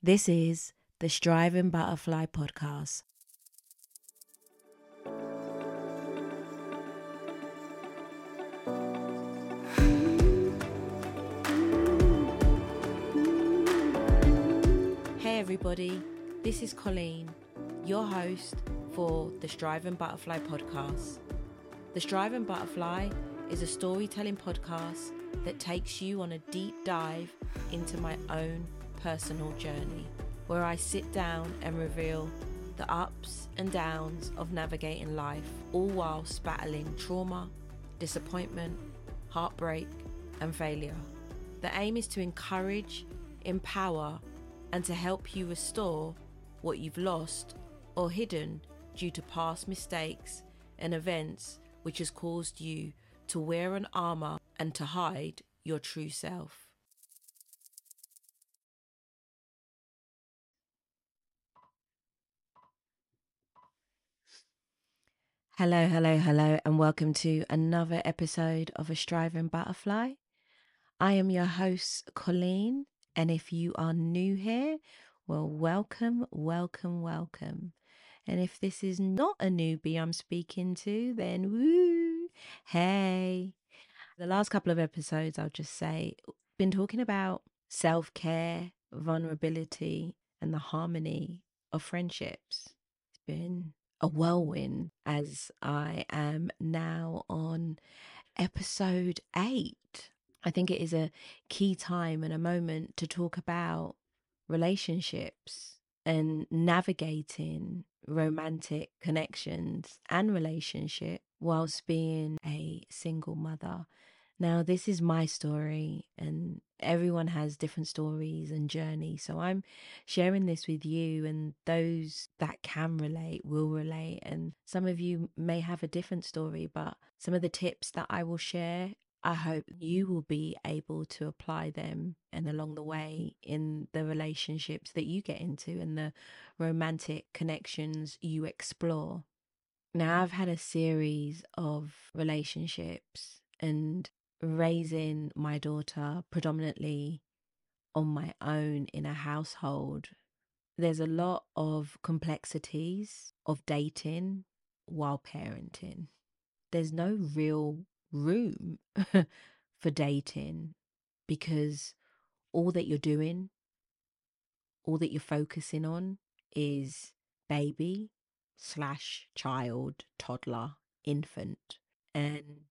This is the Striving Butterfly Podcast. Hey, everybody, this is Coleen, your host for the Striving Butterfly Podcast. The Striving Butterfly is a storytelling podcast that takes you on a deep dive into my own personal journey, where I sit down and reveal the ups and downs of navigating life, all whilst battling trauma, disappointment, heartbreak, and failure. The aim is to encourage, empower, and to help you restore what you've lost or hidden due to past mistakes and events which has caused you to wear an armor and to hide your true self. Hello, hello, hello, and welcome to another episode of A Striving Butterfly. I am your host, Coleen, and if you are new here, well, welcome, welcome, welcome. And if this is not a newbie I'm speaking to, then woo, hey. The last couple of episodes, I'll just say, been talking about self care, vulnerability, and the harmony of friendships. It's been a whirlwind as I am now on episode eight. I think it is a key time and a moment to talk about relationships and navigating romantic connections and relationship whilst being a single mother. Now, this is my story, and everyone has different stories and journeys. So I'm sharing this with you, and those that can relate will relate. And some of you may have a different story, but some of the tips that I will share, I hope you will be able to apply them and along the way in the relationships that you get into and the romantic connections you explore. Now, I've had a series of relationships and raising my daughter predominantly on my own in a household, there's a lot of complexities of dating while parenting. There's no real room for dating because all that you're doing, all that you're focusing on is baby slash child, toddler, infant. And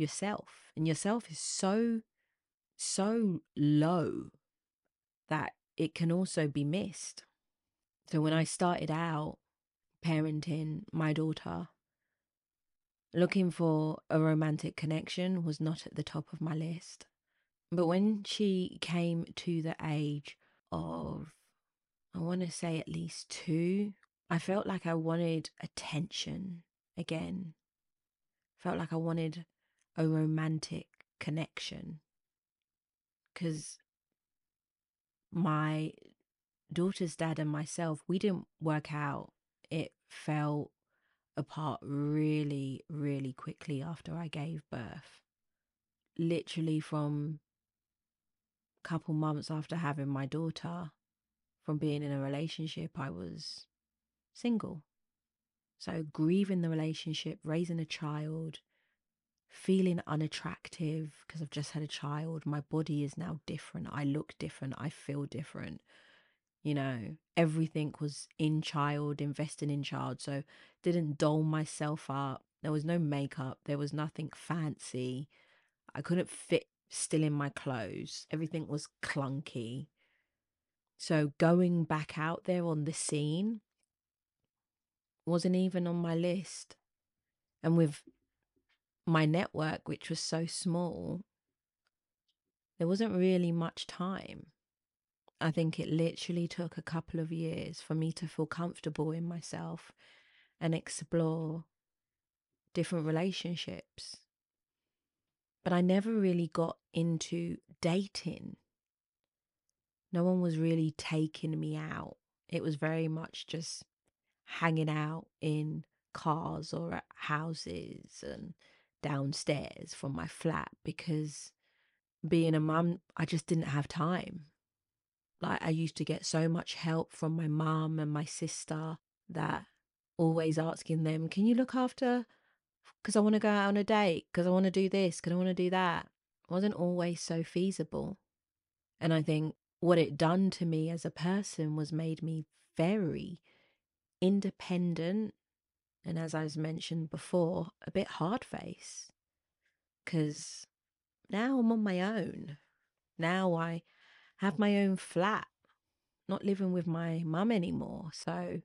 yourself. And yourself is so, so low that it can also be missed. So when I started out parenting my daughter, looking for a romantic connection was not at the top of my list. But when she came to the age of, I want to say at least two, I felt like I wanted attention again. Felt like I wanted a romantic connection because my daughter's dad and myself we didn't work out. It fell apart really really quickly after i gave birth. Literally from a couple months after having my daughter from being in a relationship i was single. So grieving the relationship raising a child feeling unattractive because I've just had a child. My body is now different. I look different. I feel different. You know, everything was in child, investing in child. So didn't doll myself up. There was no makeup. There was nothing fancy. I couldn't fit still in my clothes. Everything was clunky. So going back out there on the scene wasn't even on my list. And with my network, which was so small, there wasn't really much time. I think it literally took a couple of years for me to feel comfortable in myself and explore different relationships. But I never really got into dating. No one was really taking me out. It was very much just hanging out in cars or at houses and downstairs from my flat because being a mum, I just didn't have time. Like, I used to get so much help from my mum and my sister that always asking them, Can you look after? Because I want to go out on a date, because I want to do this, because I want to do that. wasn't always so feasible. And I think what it done to me as a person was made me very independent and as I was mentioned before, a bit hard face. Because now I'm on my own. Now I have my own flat, not living with my mum anymore. So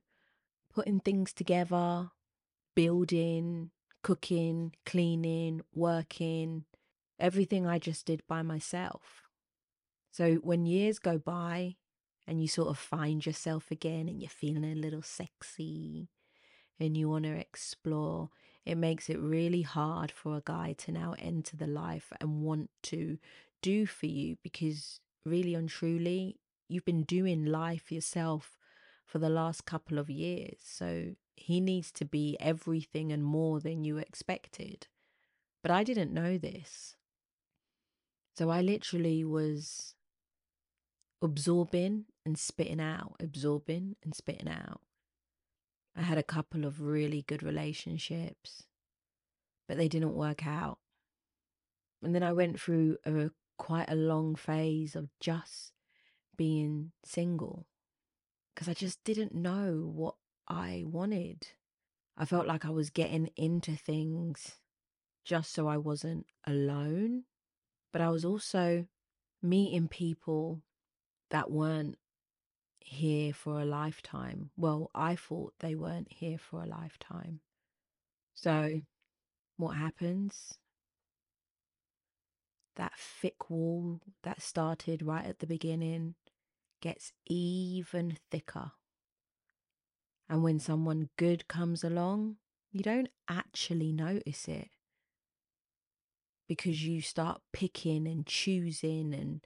putting things together, building, cooking, cleaning, working, everything I just did by myself. So when years go by and you sort of find yourself again and you're feeling a little sexy and you want to explore, it makes it really hard for a guy to now enter the life and want to do for you because really and truly, you've been doing life yourself for the last couple of years. So he needs to be everything and more than you expected. But I didn't know this. So I literally was absorbing and spitting out, absorbing and spitting out. I had a couple of really good relationships, but they didn't work out. And then I went through a quite a long phase of just being single because I just didn't know what I wanted. I felt like I was getting into things just so I wasn't alone, but I was also meeting people that weren't here for a lifetime. Well, I thought they weren't here for a lifetime. So, what happens? That thick wall that started right at the beginning gets even thicker. And when someone good comes along, you don't actually notice it because you start picking and choosing and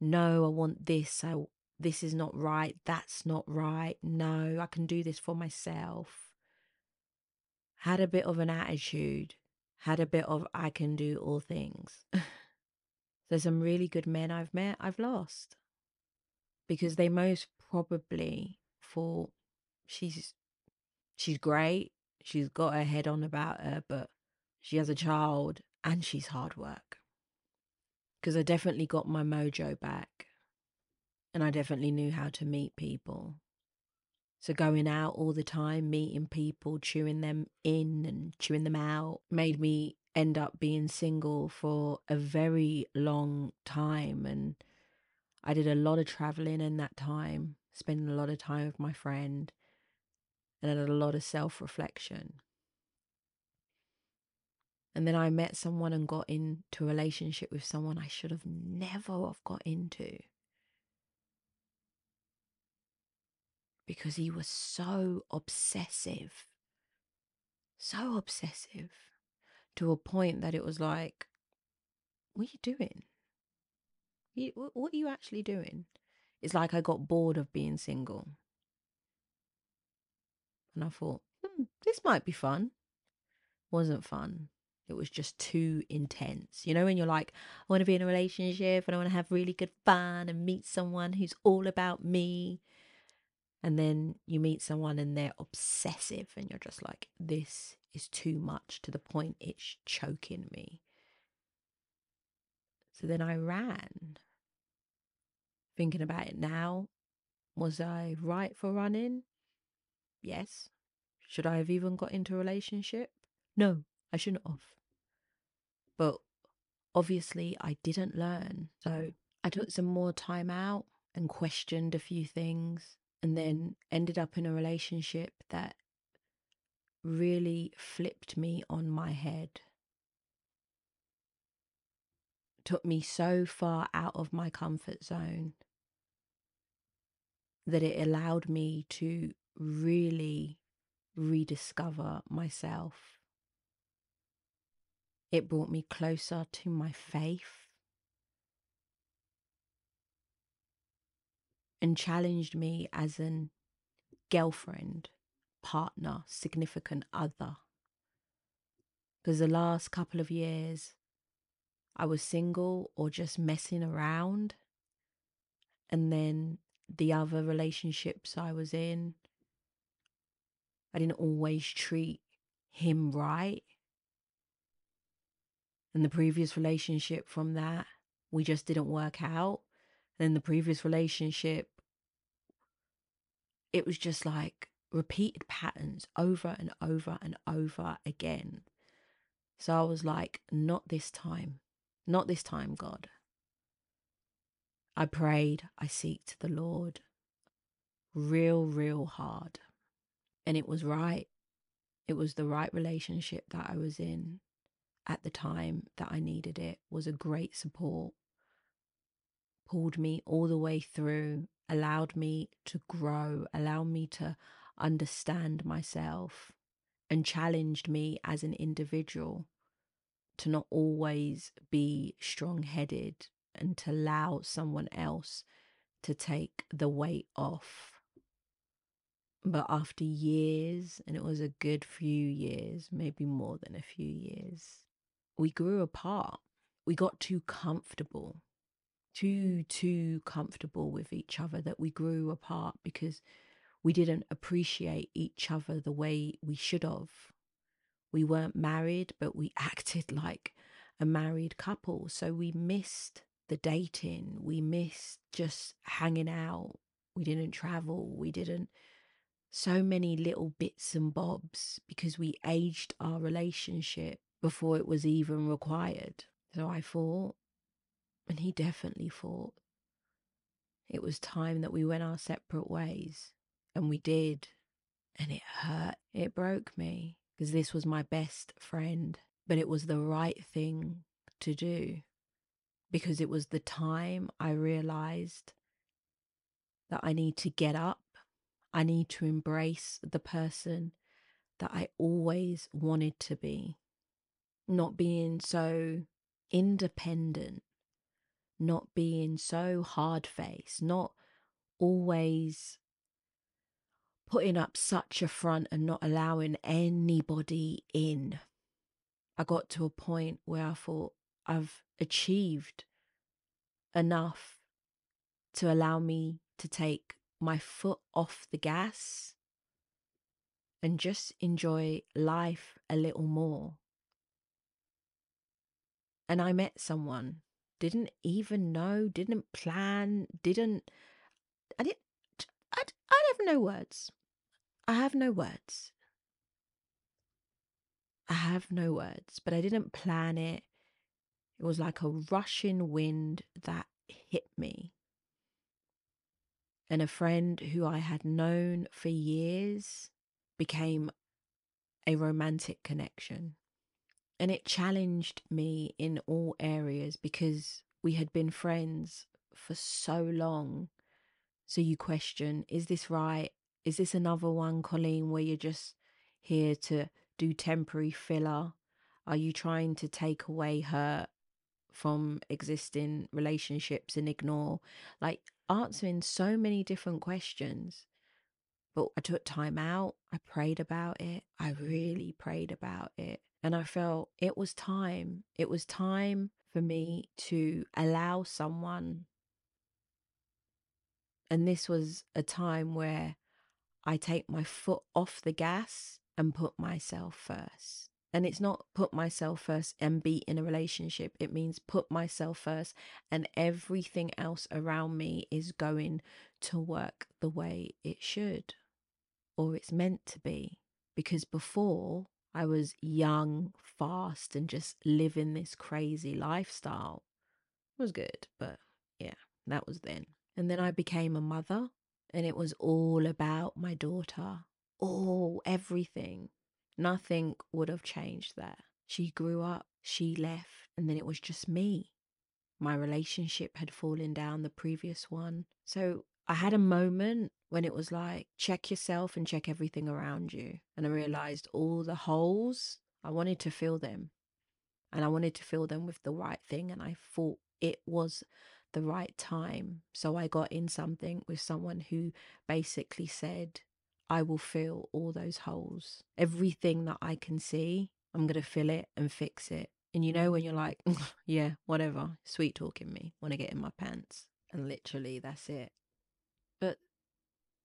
no, I want this, I this is not right, that's not right, no, I can do this for myself. Had a bit of an attitude, had a bit of I can do all things. There's some really good men I've met, I've lost. Because they most probably thought she's she's great, she's got her head on about her, but she has a child and she's hard work. Because I definitely got my mojo back and I definitely knew how to meet people. So going out all the time, meeting people, chewing them in and chewing them out made me end up being single for a very long time. And I did a lot of traveling in that time, spending a lot of time with my friend, and I did a lot of self reflection. And then I met someone and got into a relationship with someone I should have never have got into. Because he was so obsessive. So obsessive to a point that it was like, what are you doing? what are you actually doing? It's like I got bored of being single. And I thought, hmm, this might be fun. Wasn't fun. It was just too intense. You know, when you're like, I want to be in a relationship and I want to have really good fun and meet someone who's all about me and then you meet someone and they're obsessive and you're just like this is too much to the point it's choking me. So then i ran. Thinking about it now was i right for running? Yes. Should i have even got into a relationship? No i shouldn't have. But obviously i didn't learn. So i took some more time out and questioned a few things and then ended up in a relationship that really flipped me on my head. Took me so far out of my comfort zone that it allowed me to really rediscover myself. It brought me closer to my faith and challenged me as an girlfriend, partner, significant other. Because the last couple of years, I was single or just messing around. And then the other relationships I was in, I didn't always treat him right. And the previous relationship from that, we just didn't work out. Then the previous relationship, it was just like repeated patterns over and over and over again. So I was like, not this time. Not this time, God. I prayed, I seeked the Lord real, real hard. And it was right. It was the right relationship that I was in at the time that I needed it, was a great support, pulled me all the way through, allowed me to grow, allowed me to understand myself, and challenged me as an individual to not always be strong headed and to allow someone else to take the weight off. But after years, and it was a good few years, maybe more than a few years, we grew apart. We got too comfortable, too, too comfortable with each other that we grew apart because we didn't appreciate each other the way we should have. We weren't married, but we acted like a married couple. So we missed the dating. We missed just hanging out. We didn't travel. We didn't. So many little bits and bobs because we aged our relationship before it was even required. So I thought, and he definitely thought, it was time that we went our separate ways. And we did. And it hurt. It broke me because this was my best friend. But it was the right thing to do because it was the time I realized that I need to get up. I need to embrace the person that I always wanted to be. Not being so independent, not being so hard faced, not always putting up such a front and not allowing anybody in. I got to a point where I thought, I've achieved enough to allow me to take my foot off the gas and just enjoy life a little more. And I met someone, didn't even know, didn't plan, didn't, I didn't, I, I have no words. I have no words. I have no words, but I didn't plan it. It was like a rushing wind that hit me. And a friend who I had known for years became a romantic connection. And it challenged me in all areas because we had been friends for so long. So you question is this right? Is this another one, Coleen, where you're just here to do temporary filler? Are you trying to take away her from existing relationships and ignore like answering so many different questions but i took time out i prayed about it i really prayed about it and i felt it was time it was time for me to allow someone and this was a time where i take my foot off the gas and put myself first and it's not put myself first and be in a relationship. It means put myself first, and everything else around me is going to work the way it should or it's meant to be. Because before I was young, fast, and just living this crazy lifestyle. It was good, but yeah, that was then. And then I became a mother, and it was all about my daughter. All, everything. Nothing would have changed there. She grew up, she left, and then it was just me. My relationship had fallen down the previous one. So I had a moment when it was like, check yourself and check everything around you. And I mm. realized all the holes, I wanted to fill them. And I wanted to fill them with the right thing. And I thought it was the right time. So I got in something with someone who basically said, I will fill all those holes. Everything that I can see, I'm going to fill it and fix it. And you know, when mm. you're like, yeah, whatever, sweet talking me, want to get in my pants. And literally, that's it.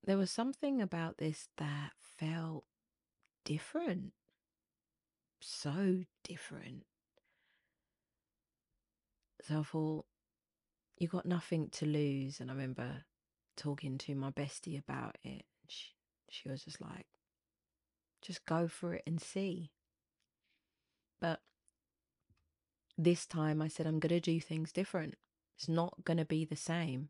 There was something about this that felt different. So different. So I thought, you got nothing to lose. And I remember talking to my bestie about it. She, she was just like, just go for it and see. But this time I said, I'm going to do things different. It's not going to be the same.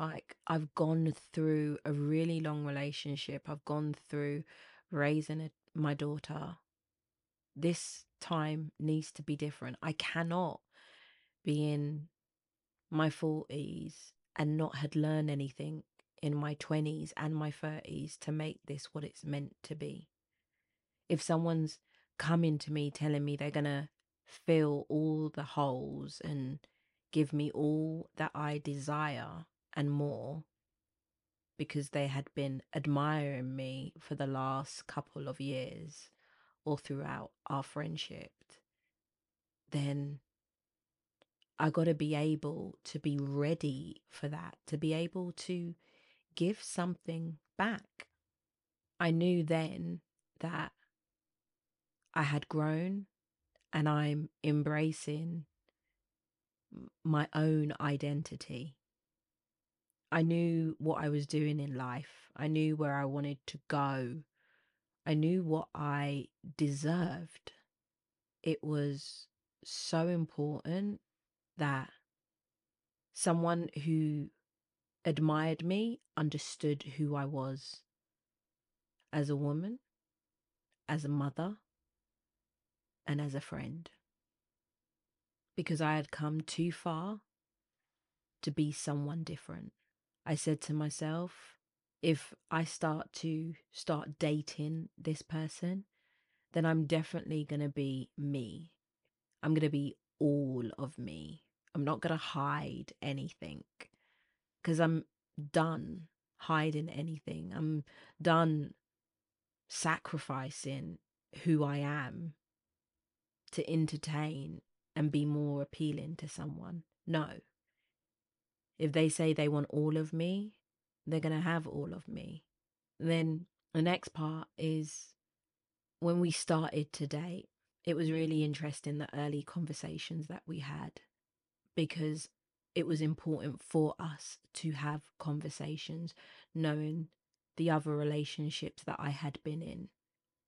Like, I've gone through a really long relationship, I've gone through raising a, my daughter. This time needs to be different. I cannot be in my 40s and not had learned anything in my 20s and my 30s to make this what it's meant to be. If someone's coming to me telling me they're going to fill all the holes and give me all that I desire and more because they had been admiring me for the last couple of years or throughout our friendship, then I got to be able to be ready for that, to be able to give something back. I knew then that I had grown and I'm embracing my own identity. I knew what I was doing in life. I knew where I wanted to go. I knew what I deserved. It was so important that someone who admired me understood who I was as a woman, as a mother, and as a friend. Because I had come too far to be someone different. I said to myself, if I start to start dating this person, then I'm definitely going to be me. I'm going to be all of me. I'm not going to hide anything because I'm done hiding anything. I'm done sacrificing who I am to entertain and be more appealing to someone. No. If they say they want all of me, they're going to have all of me. Then the next part is when we started to date, it was really interesting the early conversations that we had because it was important for us to have conversations, knowing the other relationships that I had been in.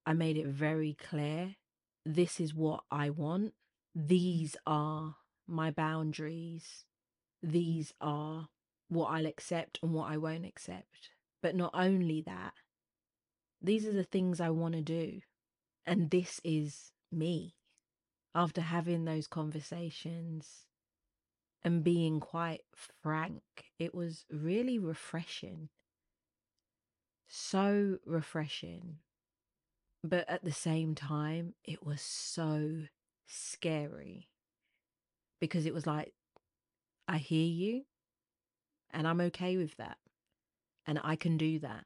I made it very clear this is what I want. These are my boundaries. These are what I'll accept and what I won't accept. But not only that, these are the things I want to do. And this is me. After having those conversations, and being quite frank. It was really refreshing. So refreshing. But at the same time, it was so scary because it was like, I hear you and I'm okay with that. And I can do that.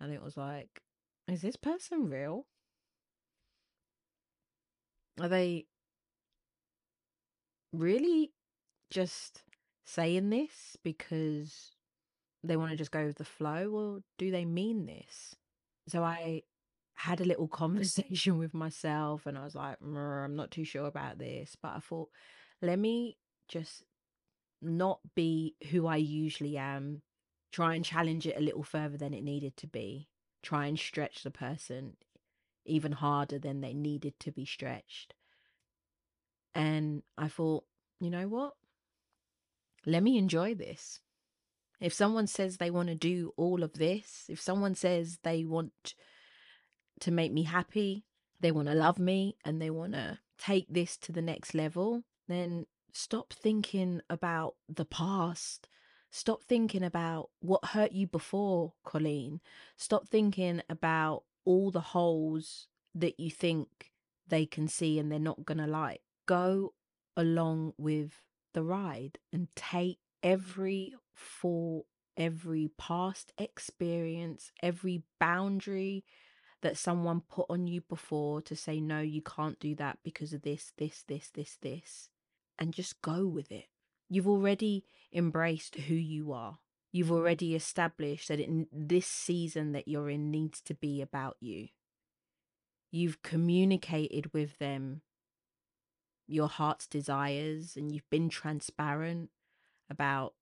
And it was like, is this person real? Are they really just saying this because they want to just go with the flow or do they mean this? So I had a little conversation with myself and I was like, mm, I'm not too sure about this. But I thought, let me just not be who I usually am, try and challenge it a little further than it needed to be, try and stretch the person even harder than they needed to be stretched. And I thought, you know what? let me enjoy this. If someone says they want to do all of this, if someone says they want to make me happy, they want to love me, and they want to take this to the next level, then stop thinking about the past. Stop thinking about what hurt you before, Coleen. Stop thinking about all the holes that you think they can see and they're not going to like. Go along with the ride and take every for every past experience, every boundary that someone put on you before to say, no, you can't do that because of this, this, this, this, this, and just go with it. You've already embraced who you are. You've already established that in this season that you're in needs to be about you. You've communicated with them your heart's desires and you've been transparent about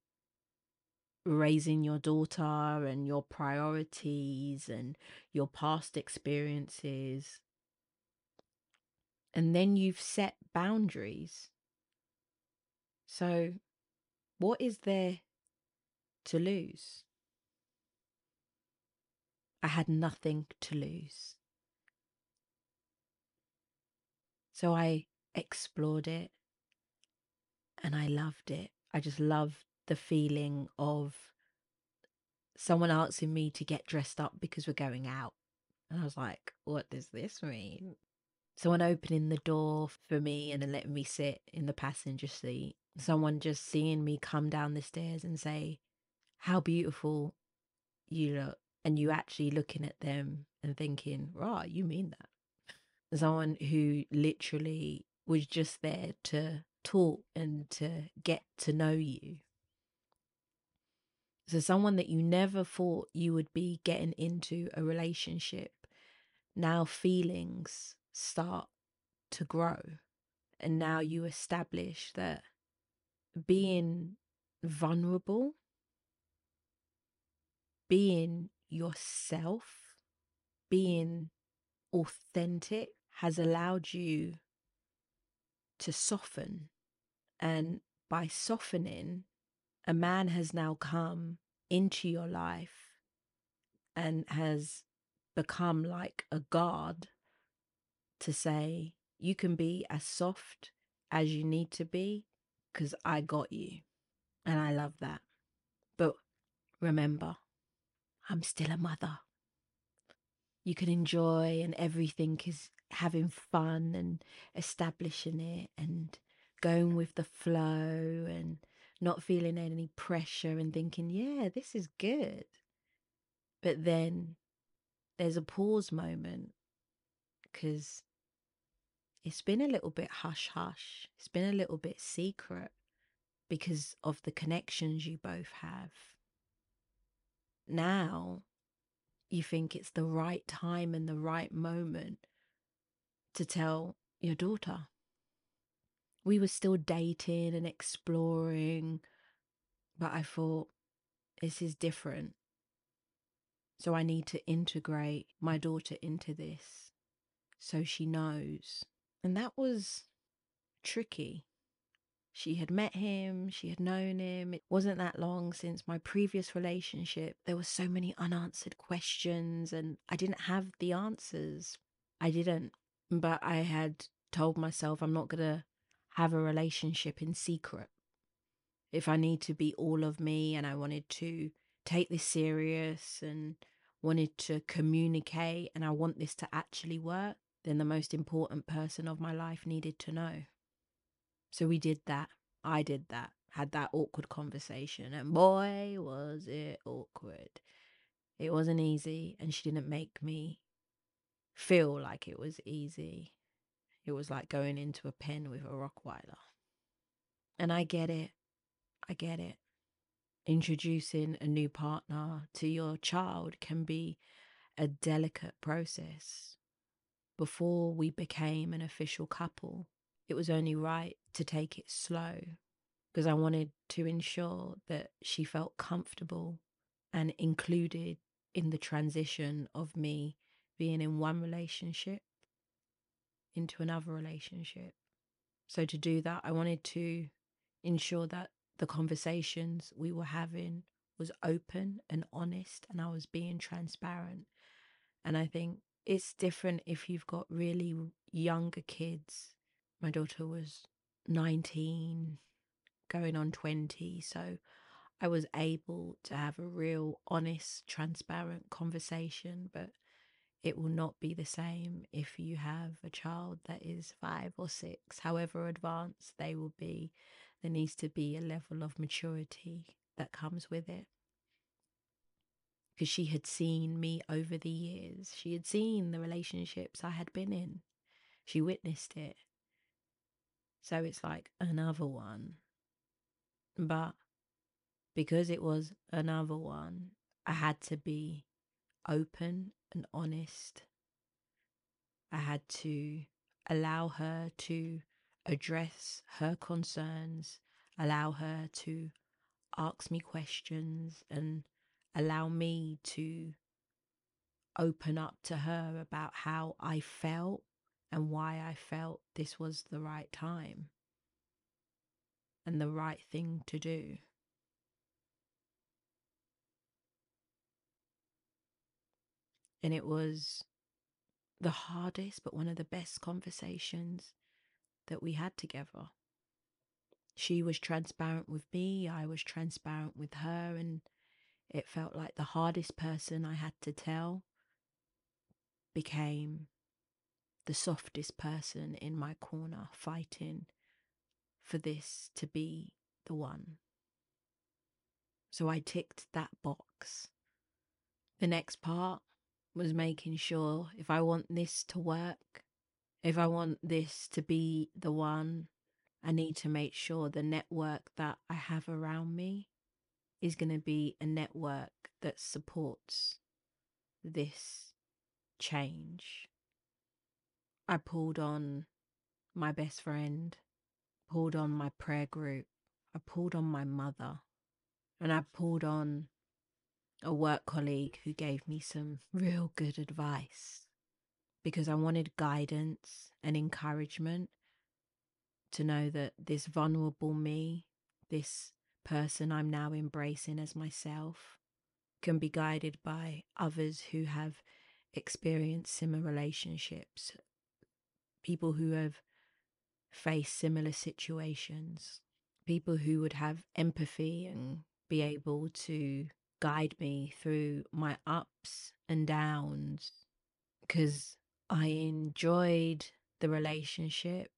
raising your daughter and your priorities and your past experiences. And then you've set boundaries. So, what is there to lose? I had nothing to lose. So I explored it and I loved it. I just loved the feeling of someone asking me to get dressed up because we're going out. And I was like, what does this mean? Someone opening the door for me and then letting me sit in the passenger seat. Someone just seeing me come down the stairs and say, how beautiful you look. And you actually looking at them and thinking, right, you mean that. Someone who literally was just there to talk and to get to know you. So, someone that you never thought you would be getting into a relationship, now feelings start to grow. And now you establish that being vulnerable, being yourself, being authentic has allowed you to soften. And by softening, a man has now come into your life and has become like a guard to say, you can be as soft as you need to be because I got you. And I love that. But remember, I'm still a mother. You can enjoy, and everything is having fun and establishing it and going with the flow and not feeling any pressure and thinking, yeah, this is good. But then there's a pause moment because it's been a little bit hush hush. It's been a little bit secret because of the connections you both have. Now you think it's the right time and the right moment to tell your daughter. We were still dating and exploring, but I thought this is different. So I need to integrate my daughter into this so she knows. And that was tricky. She had met him, she had known him. It wasn't that long since my previous relationship. There were so many unanswered questions, and I didn't have the answers. I didn't. But I had told myself I'm not going to have a relationship in secret. If I need to be all of me and I wanted to take this serious and wanted to communicate and I want this to actually work, then the most important person of my life needed to know. So we did that. I did that. Had that awkward conversation. And boy, was it awkward. It wasn't easy. And she didn't make me feel like it was easy. It was like going into a pen with a Rottweiler. And I get it. I get it. Introducing a new partner to your child can be a delicate process. Before we became an official couple, it was only right to take it slow because I wanted to ensure that she felt comfortable and included in the transition of me being in one relationship into another relationship. So, to do that, I wanted to ensure that the conversations we were having was open and honest and I was being transparent. And I think it's different if you've got really younger kids. My daughter was 19, going on 20. So I was able to have a real honest, transparent conversation. But it will not be the same if you have a child that is five or six, however advanced they will be. There needs to be a level of maturity that comes with it. Because she had seen me over the years, she had seen the relationships I had been in, she witnessed it. So it's like another one. But because it was another one, I had to be open and honest. I had to allow her to address her concerns, allow her to ask me questions, and allow me to open up to her about how I felt and why I felt this was the right time and the right thing to do. And it was the hardest, but one of the best conversations that we had together. She was transparent with me, I was transparent with her, and it felt like the hardest person I had to tell became the softest person in my corner fighting for this to be the one. So I ticked that box. The next part was making sure if I want this to work, if I want this to be the one, I need to make sure the network that I have around me is going to be a network that supports this change. I pulled on my best friend, pulled on my prayer group, I pulled on my mother, and I pulled on a work colleague who gave me some real good advice because I wanted guidance and encouragement to know that this vulnerable me, this person I'm now embracing as myself, can be guided by others who have experienced similar relationships, people who have faced similar situations, people who would have empathy and be able to guide me through my ups and downs because I enjoyed the relationship,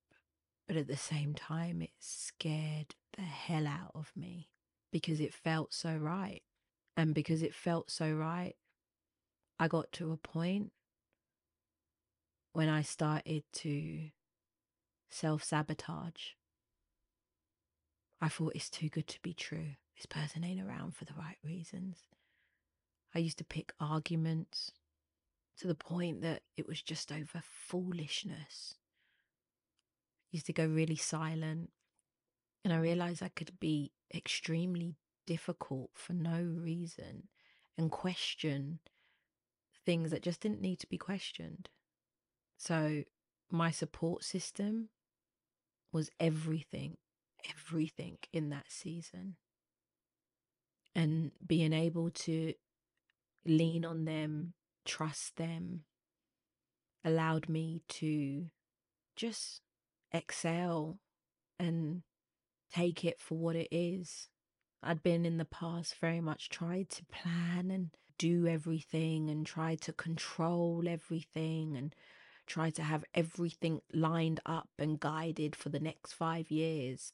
but at the same time, it scared the hell out of me because it felt so right. And because it felt so right, I got to a point when I started to self sabotage. I thought it's too good to be true. This person ain't around for the right reasons. I used to pick arguments to the point that it was just over foolishness. Used to go really silent, and I realized I could be extremely difficult for no reason and question things that just didn't need to be questioned. So, my support system was everything, everything in that season and being able to lean on them, trust them, allowed me to just excel and take it for what it is. I'd been in the past very much tried to plan and do everything and try to control everything and try to have everything lined up and guided for the next five years.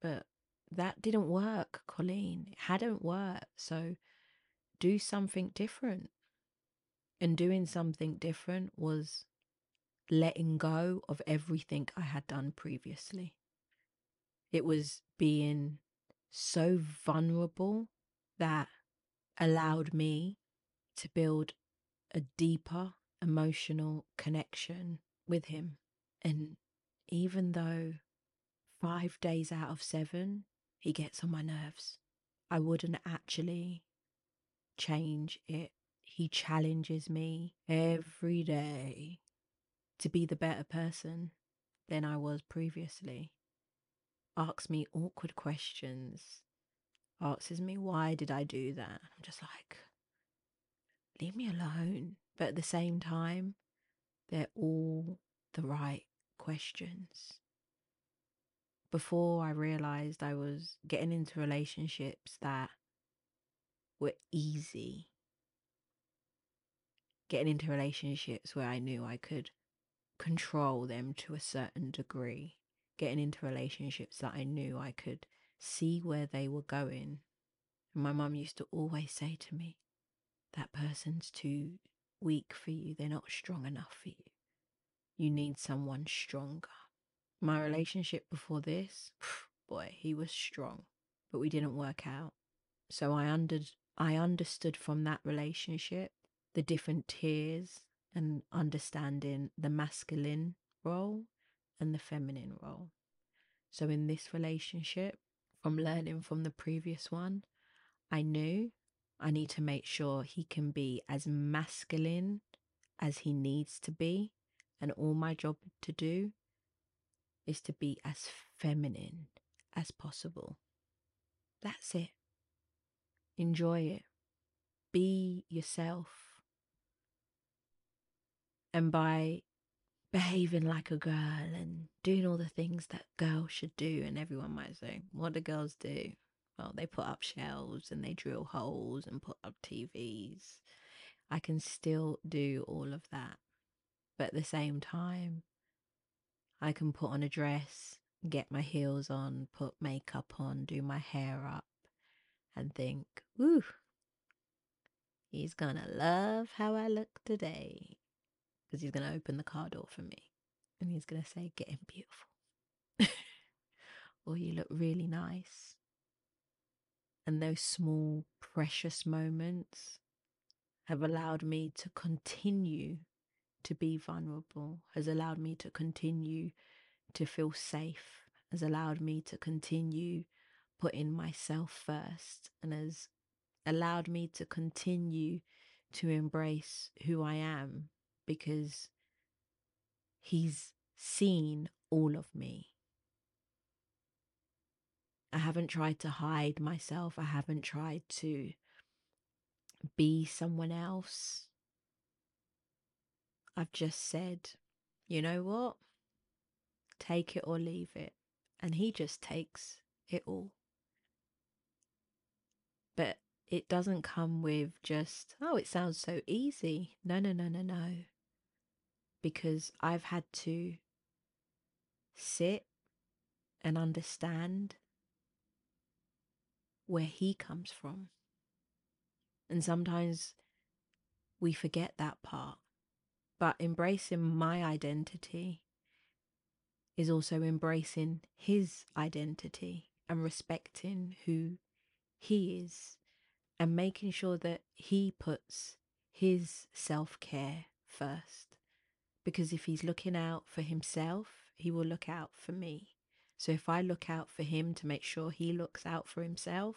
But that didn't work, Coleen. It hadn't worked. So do something different. And doing something different was letting go of everything I had done previously. It was being so vulnerable that allowed me to build a deeper emotional connection with him. And even though five days out of seven, he gets on my nerves. I wouldn't actually change it. He challenges me every day to be the better person than I was previously. Asks me awkward questions. Asks me, why did I do that? I'm just like, leave me alone. But at the same time, they're all the right questions before I realized I was getting into relationships that were easy. Getting into relationships where I knew I could control them to a certain degree. Getting into relationships that I knew I could see where they were going. And my mum used to always say to me, that person's too weak for you. They're not strong enough for you. You need someone stronger. My relationship before this, boy, he was strong. but we didn't work out. So I under I understood from that relationship the different tiers and understanding the masculine role and the feminine role. So in this relationship, from learning from the previous one, I knew I need to make sure he can be as masculine as he needs to be. And all my job to do is to be as feminine as possible. That's it. Enjoy it. Be yourself. And by behaving like a girl and doing all the things that girls should do, and everyone might say, What do girls do? Well, they put up shelves and they drill holes and put up TVs. I can still do all of that. But at the same time, I can put on a dress, get my heels on, put makeup on, do my hair up, and think, woo, he's gonna love how I look today. Because he's gonna open the car door for me and he's gonna say, getting beautiful. or you look really nice. And those small, precious moments have allowed me to continue to be vulnerable, has allowed me to continue to feel safe, has allowed me to continue putting myself first, and has allowed me to continue to embrace who I am because he's seen all of me. I haven't tried to hide myself. I haven't tried to be someone else. I've just said, you know what? Take it or leave it. And he just takes it all. But it doesn't come with just, oh, it sounds so easy. No, no, no, no, no. Because I've had to sit and understand where he comes from. And sometimes we forget that part. But embracing my identity is also embracing his identity and respecting who he is and making sure that he puts his self care first. Because if he's looking out for himself, he will look out for me. So if I look out for him to make sure he looks out for himself,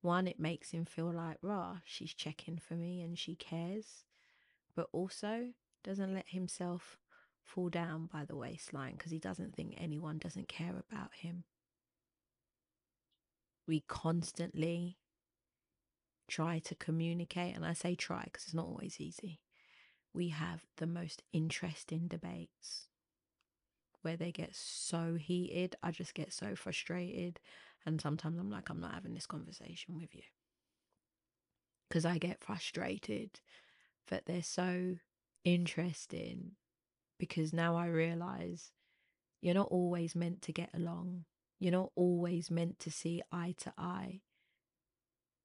one, it makes him feel like, rah, she's checking for me and she cares. But also doesn't let himself fall down by the waistline because he doesn't think anyone doesn't care about him. We constantly try to communicate, and I say try because it's not always easy. We have the most interesting debates where they get so heated. I just get so frustrated. And sometimes I'm like, I'm not having this conversation with you. Because I get frustrated that they're so interesting. Because now I realize you're not always meant to get along. You're not always meant to see eye to eye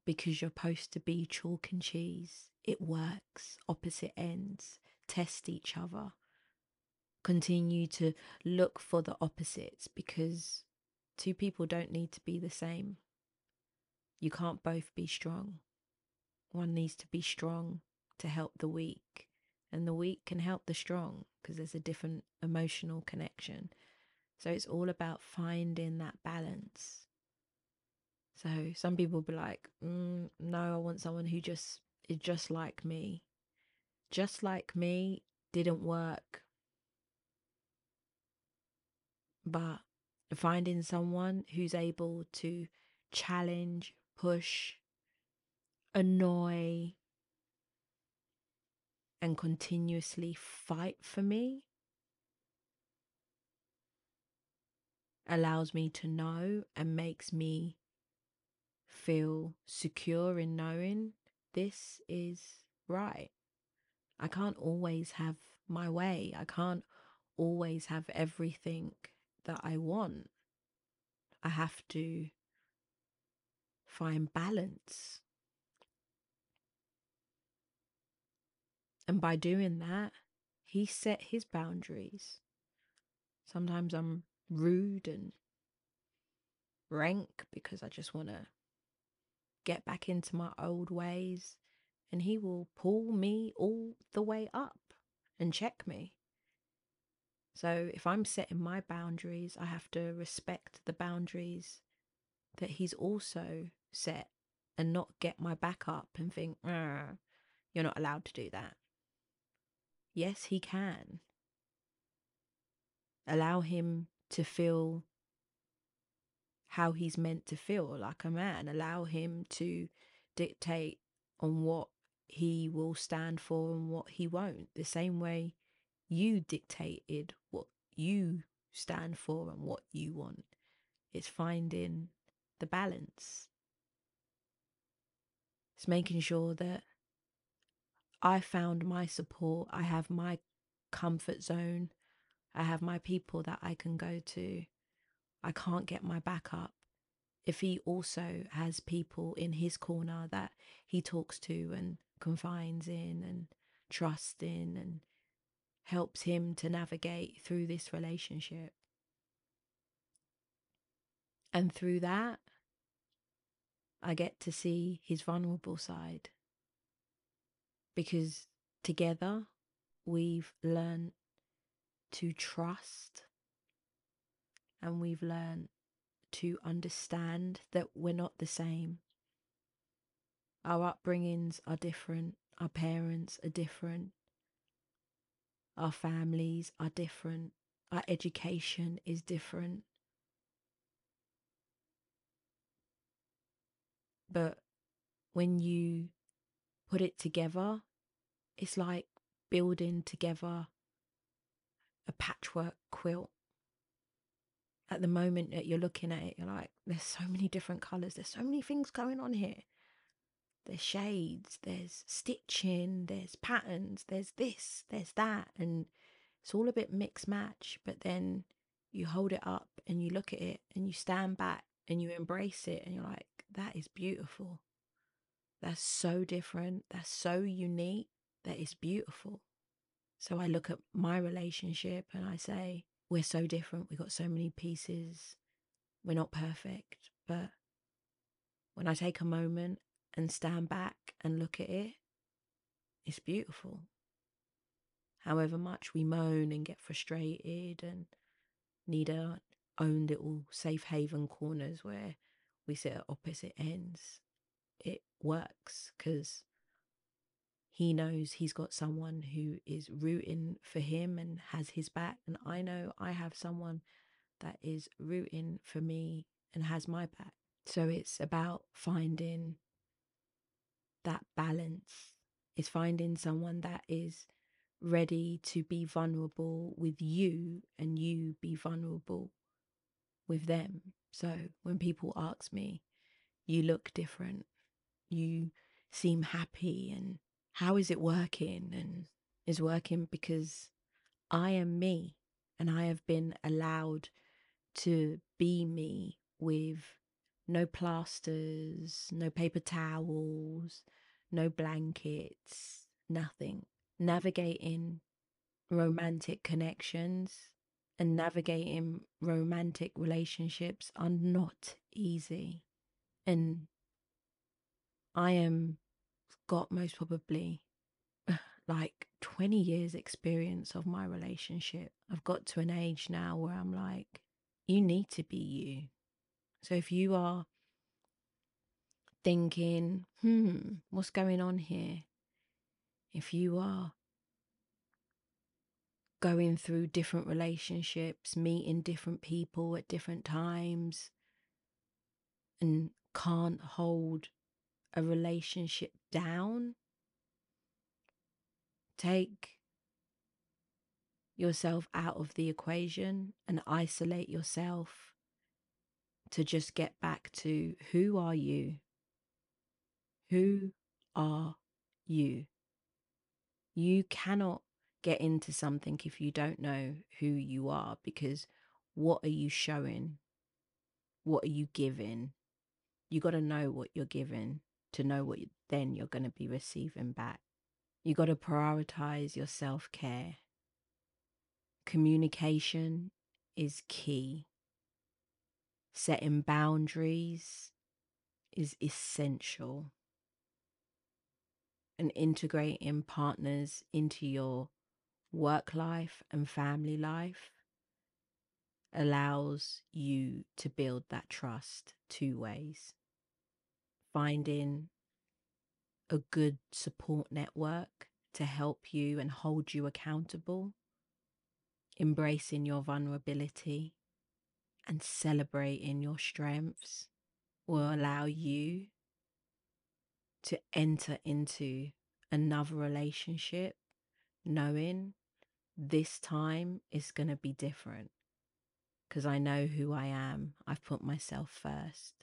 because you're supposed to be chalk and cheese. It works, opposite ends, test each other continue to look for the opposites because two people don't need to be the same. You can't both be strong. One needs to be strong to help the weak, and the weak can help the strong because there's a different emotional connection. So it's all about finding that balance. So some people be like, mm, no, I want someone who just is just like me. Just like me didn't work but finding someone who's able to challenge, push, annoy, and continuously fight for me allows me to know and makes me feel secure in knowing this is right. I can't always have my way. I can't always have everything that I want. I have to find balance. And by doing that, he set his boundaries. Sometimes I'm rude and rank because I just want to get back into my old ways. And he will pull me all the way up and check me. So if I'm setting my boundaries, I have to respect the boundaries that he's also set and not get my back up and think, you're not allowed to do that. Yes, he can. Allow him to feel how he's meant to feel like a man. Allow him to dictate on what he will stand for and what he won't. The same way you dictated what you stand for and what you want. It's finding the balance. It's making sure that I found my support, I have my comfort zone, I have my people that I can go to. I can't get my back up. If he also has people in his corner that he talks to and confides in and trusts in and helps him to navigate through this relationship. And through that, I get to see his vulnerable side. Because together we've learned to trust and we've learned to understand that we're not the same. Our upbringings are different, our parents are different, our families are different. Our education is different. But when you put it together, it's like building together a patchwork quilt. At the moment that you're looking at it, you're like, there's so many different colors, there's so many things going on here there's shades, there's stitching, there's patterns, there's this, there's that, and it's all a bit mix match. But then you hold it up and you look at it and you stand back and you embrace it and you're like, that is beautiful. That's so different. That's so unique. That is beautiful. So I look at my relationship and I say, we're so different. We've got so many pieces. We're not perfect. But when I take a moment and stand back and look at it, it's beautiful. However much we moan and get frustrated and need our own little safe haven corners where we sit at opposite ends, it works because he knows he's got someone who is rooting for him and has his back. And I know I have someone that is rooting for me and has my back. So it's about finding that balance it's finding someone that is ready to be vulnerable with you and you be vulnerable with them. So when people ask me, you look different, you seem happy, and how is it working? And is working because I am me and I have been allowed to be me with no plasters, no paper towels, no blankets, nothing. Navigating romantic connections and navigating romantic relationships are not easy. And I am got most probably like 20 years experience of my relationship. I've got to an age now where I'm like, you need to be you. So if you are thinking, hmm, what's going on here? If you are going through different relationships, meeting different people at different times, and can't hold a relationship down, take yourself out of the equation and isolate yourself to just get back to who are you? Who are you? You cannot get into something if you don't know who you are because what are you showing? What are you giving? You got to know what you're giving to know what then you're going to be receiving back. You got to prioritize your self care. Communication is key setting boundaries is essential. And integrating partners into your work life and family life allows you to build that trust two ways. Finding a good support network to help you and hold you accountable, embracing your vulnerability and celebrating your strengths will allow you to enter into another relationship knowing this time is going to be different because I know who I am. I've put myself first.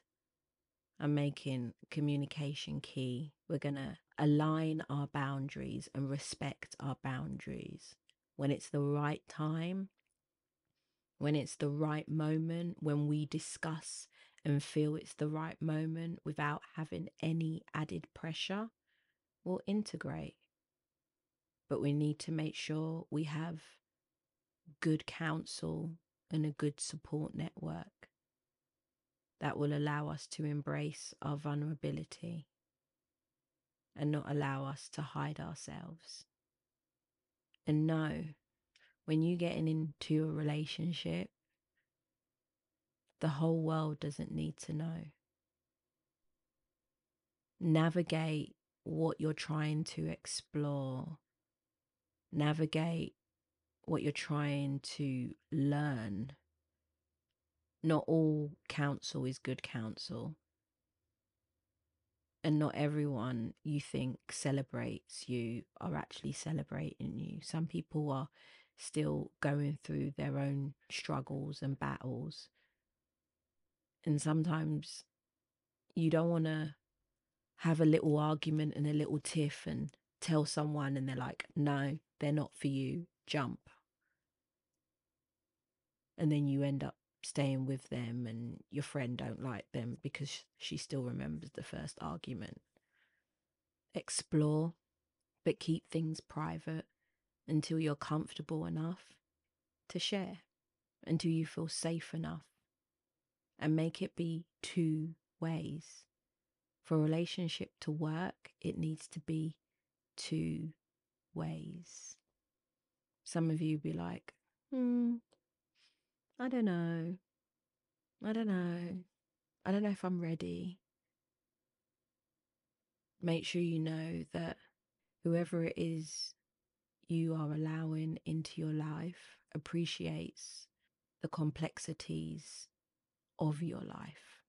I'm making communication key. We're going to align our boundaries and respect our boundaries when it's the right time, when it's the right moment, when we discuss and feel it's the right moment without having any added pressure, we'll integrate. But we need to make sure we have good counsel and a good support network that will allow us to embrace our vulnerability and not allow us to hide ourselves. And know when you're getting into a relationship, the whole world doesn't need to know. Navigate what you're trying to explore. Navigate what you're trying to learn. Not all counsel is good counsel. And not everyone you think celebrates you are actually celebrating you. Some people are still going through their own struggles and battles and sometimes you don't want to have a little argument and a little tiff and tell someone and they're like, no, they're not for you, jump. And then you end up staying with them and your friend don't like them because she still remembers the first argument. Explore, but keep things private until you're comfortable enough to share, until you feel safe enough and make it be two ways. For a relationship to work, it needs to be two ways. Some of you be like, hmm, I don't know. I don't know. I don't know if I'm ready. Make sure you know that whoever it is you are allowing into your life appreciates the complexities of your life,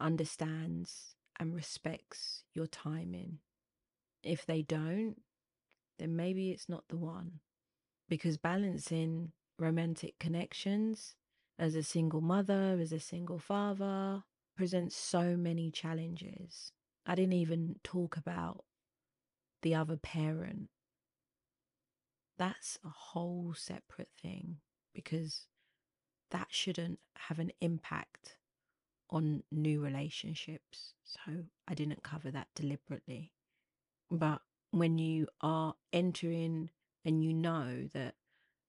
understands and respects your timing. If they don't, then maybe it's not the one. Because balancing romantic connections as a single mother, as a single father, presents so many challenges. I didn't even talk about the other parent. That's a whole separate thing because that shouldn't have an impact on new relationships. So I didn't cover that deliberately. But when you are entering and you know that,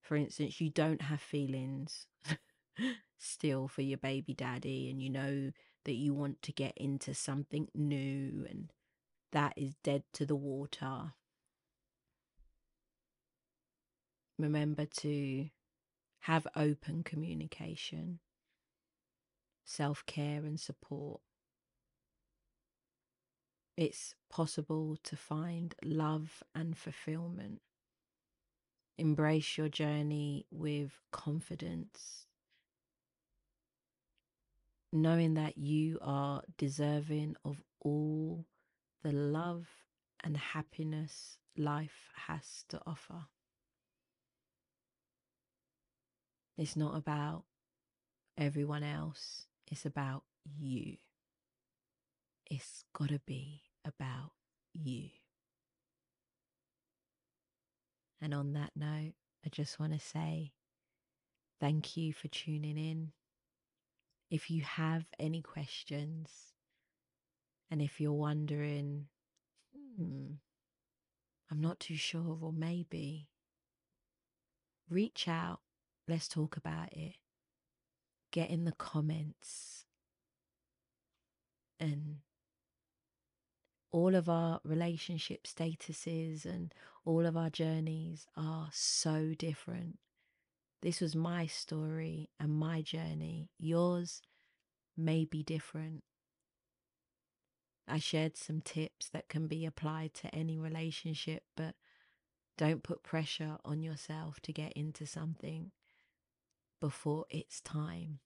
for instance, you don't have feelings still for your baby daddy, and you know that you want to get into something new and that is dead to the water. Remember to have open communication, self care, and support. It's possible to find love and fulfillment. Embrace your journey with confidence, knowing that you are deserving of all the love and happiness life has to offer. It's not about everyone else, it's about you. It's got to be about you. And on that note, I just want to say thank you for tuning in. If you have any questions, and if you're wondering, hmm, I'm not too sure, or maybe, reach out Let's talk about it. get in the comments and all of our relationship statuses and all of our journeys are so different. This was my story and my journey. Yours may be different. I shared some tips that can be applied to any relationship, but don't put pressure on yourself to get into something before it's time.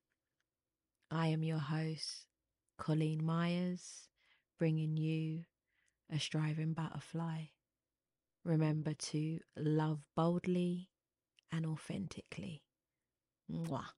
I am your host, Coleen Myers, bringing you a striving butterfly. Remember to love boldly and authentically. Mwah.